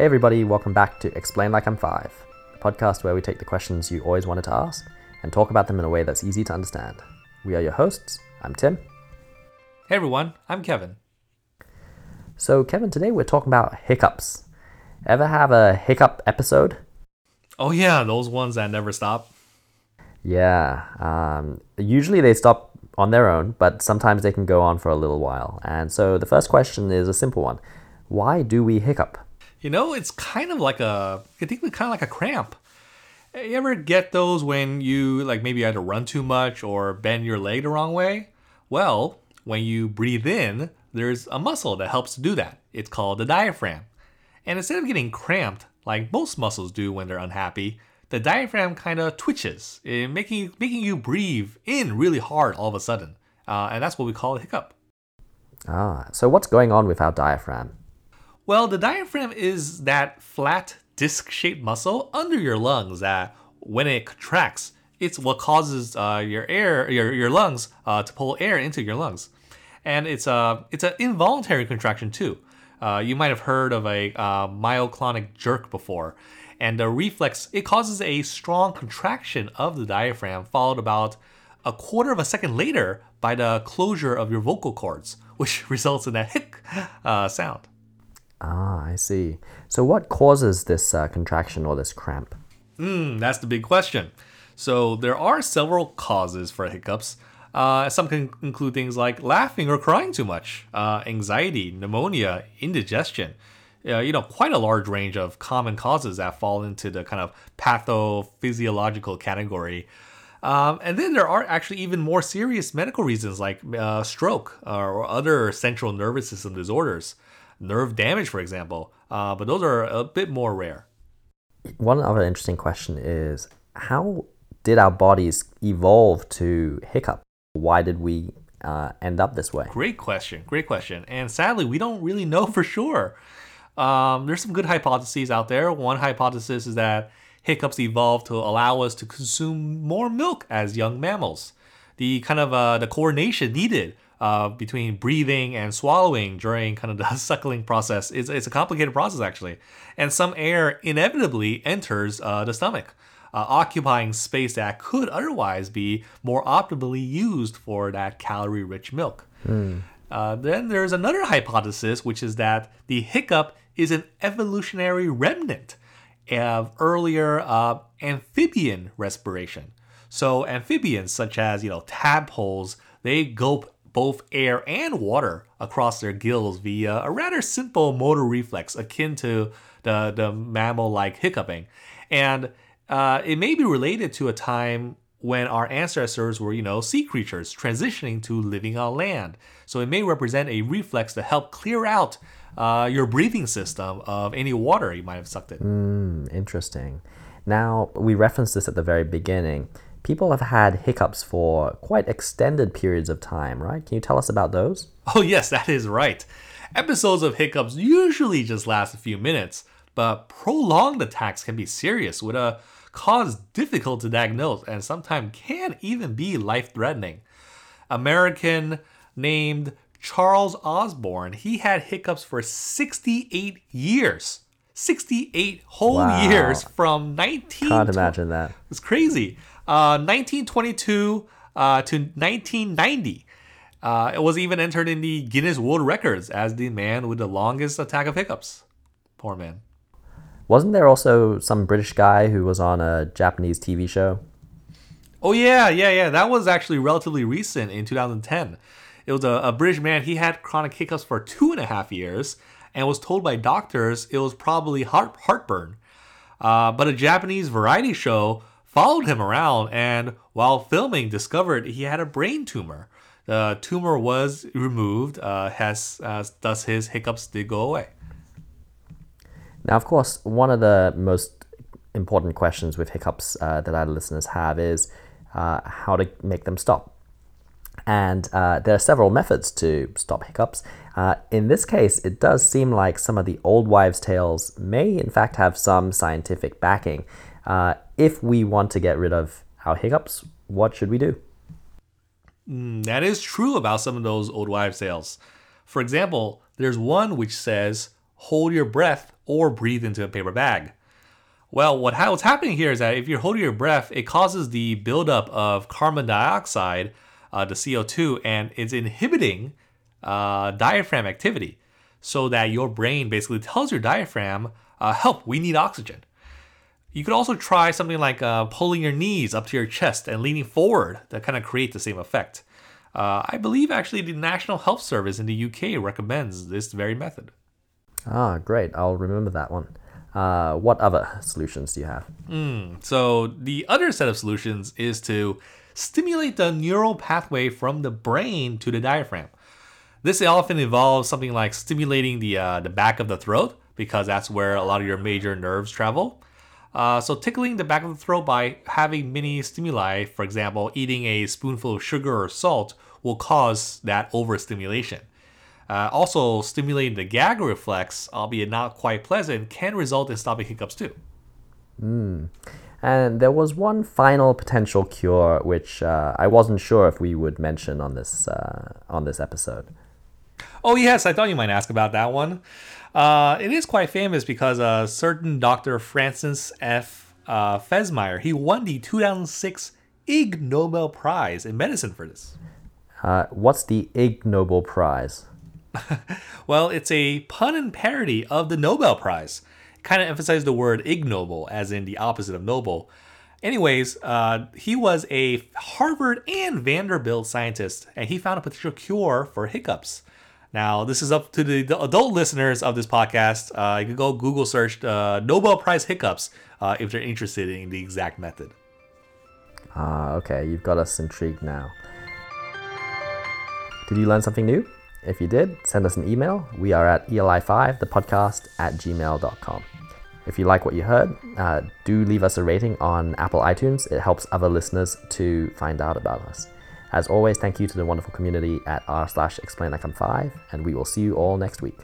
Hey, everybody, welcome back to Explain Like I'm Five, the podcast where we take the questions you always wanted to ask and talk about them in a way that's easy to understand. We are your hosts. I'm Tim. Hey everyone, I'm Kevin. So, Kevin, today we're talking about hiccups. Ever have a hiccup episode? Oh yeah, those ones that never stop. Yeah. Um, usually they stop on their own, but sometimes they can go on for a little while. And so the first question is a simple one Why do we hiccup? You know, it's kind of like a, I think it's kind of like a cramp. You ever get those when you like maybe had to run too much or bend your leg the wrong way? Well, when you breathe in, there's a muscle that helps to do that. It's called the diaphragm. And instead of getting cramped like most muscles do when they're unhappy, the diaphragm kind of twitches, eh, making making you breathe in really hard all of a sudden, uh, and that's what we call a hiccup. Ah, so what's going on with our diaphragm? Well, the diaphragm is that flat disc-shaped muscle under your lungs that, when it contracts, it's what causes uh, your air, your your lungs, uh, to pull air into your lungs, and it's a it's an involuntary contraction too. Uh, you might have heard of a uh, myoclonic jerk before, and the reflex it causes a strong contraction of the diaphragm, followed about a quarter of a second later by the closure of your vocal cords, which results in that hic uh, sound. Ah, I see. So, what causes this uh, contraction or this cramp? Mm, that's the big question. So, there are several causes for hiccups. Uh, some can include things like laughing or crying too much, uh, anxiety, pneumonia, indigestion. Uh, you know, quite a large range of common causes that fall into the kind of pathophysiological category. Um, and then there are actually even more serious medical reasons like uh, stroke or other central nervous system disorders, nerve damage, for example. Uh, but those are a bit more rare. One other interesting question is how did our bodies evolve to hiccup? Why did we uh, end up this way? Great question. Great question. And sadly, we don't really know for sure. Um, there's some good hypotheses out there. One hypothesis is that hiccups evolved to allow us to consume more milk as young mammals. The kind of uh, the coordination needed uh, between breathing and swallowing during kind of the suckling process is it's a complicated process actually, and some air inevitably enters uh, the stomach uh, occupying space that could otherwise be more optimally used for that calorie rich milk. Mm. Uh, then there's another hypothesis, which is that the hiccup is an evolutionary remnant of earlier uh, amphibian respiration. So amphibians, such as you know tadpoles, they gulp both air and water across their gills via a rather simple motor reflex akin to the, the mammal-like hiccuping. And uh, it may be related to a time when our ancestors were, you know, sea creatures transitioning to living on land. So it may represent a reflex to help clear out uh, your breathing system of any water you might have sucked in. Mm, interesting. Now, we referenced this at the very beginning. People have had hiccups for quite extended periods of time, right? Can you tell us about those? Oh, yes, that is right. Episodes of hiccups usually just last a few minutes, but prolonged attacks can be serious with a cause difficult to diagnose and sometimes can even be life threatening. American named Charles Osborne, he had hiccups for 68 years. 68 whole wow. years from 19 Can't imagine that. It's crazy. Uh, 1922 uh, to 1990. Uh, it was even entered in the Guinness World Records as the man with the longest attack of hiccups. Poor man. Wasn't there also some British guy who was on a Japanese TV show? Oh yeah, yeah, yeah. That was actually relatively recent in 2010. It was a, a British man. He had chronic hiccups for two and a half years, and was told by doctors it was probably heart heartburn. Uh, but a Japanese variety show followed him around, and while filming, discovered he had a brain tumor. The tumor was removed, uh, has uh, thus his hiccups did go away. Now, of course, one of the most important questions with hiccups uh, that our listeners have is uh, how to make them stop. And uh, there are several methods to stop hiccups. Uh, in this case, it does seem like some of the old wives' tales may, in fact, have some scientific backing. Uh, if we want to get rid of our hiccups, what should we do? Mm, that is true about some of those old wives' tales. For example, there's one which says hold your breath or breathe into a paper bag. Well, what ha- what's happening here is that if you're holding your breath, it causes the buildup of carbon dioxide, uh, the CO2, and it's inhibiting uh, diaphragm activity so that your brain basically tells your diaphragm, uh, help, we need oxygen. You could also try something like uh, pulling your knees up to your chest and leaning forward to kind of create the same effect. Uh, I believe actually the National Health Service in the UK recommends this very method. Ah, great. I'll remember that one. Uh, what other solutions do you have? So the other set of solutions is to stimulate the neural pathway from the brain to the diaphragm. This often involves something like stimulating the uh, the back of the throat because that's where a lot of your major nerves travel. Uh, so tickling the back of the throat by having mini stimuli, for example, eating a spoonful of sugar or salt, will cause that overstimulation. Uh, also, stimulating the gag reflex, albeit not quite pleasant, can result in stopping hiccups too. And there was one final potential cure which uh, I wasn't sure if we would mention on this uh, on this episode. Oh yes, I thought you might ask about that one. Uh, it is quite famous because a certain Dr. Francis F. Uh, Fesmire he won the 2006 Ig Nobel Prize in medicine for this. Uh, what's the Ig Nobel Prize? Well, it's a pun and parody of the Nobel Prize. Kind of emphasized the word ignoble, as in the opposite of noble. Anyways, uh, he was a Harvard and Vanderbilt scientist, and he found a potential cure for hiccups. Now, this is up to the, adult listeners of this podcast. Uh, you can go Google search uh, Nobel Prize hiccups uh, if they're interested in the exact method. Ah, okay, you've got us intrigued now. Did you learn something new? If you did, send us an email. We are at eli5, the podcast at gmail.com. If you like what you heard, uh, do leave us a rating on Apple iTunes. It helps other listeners to find out about us. As always, thank you to the wonderful community at r slash explain like I'm five, and we will see you all next week.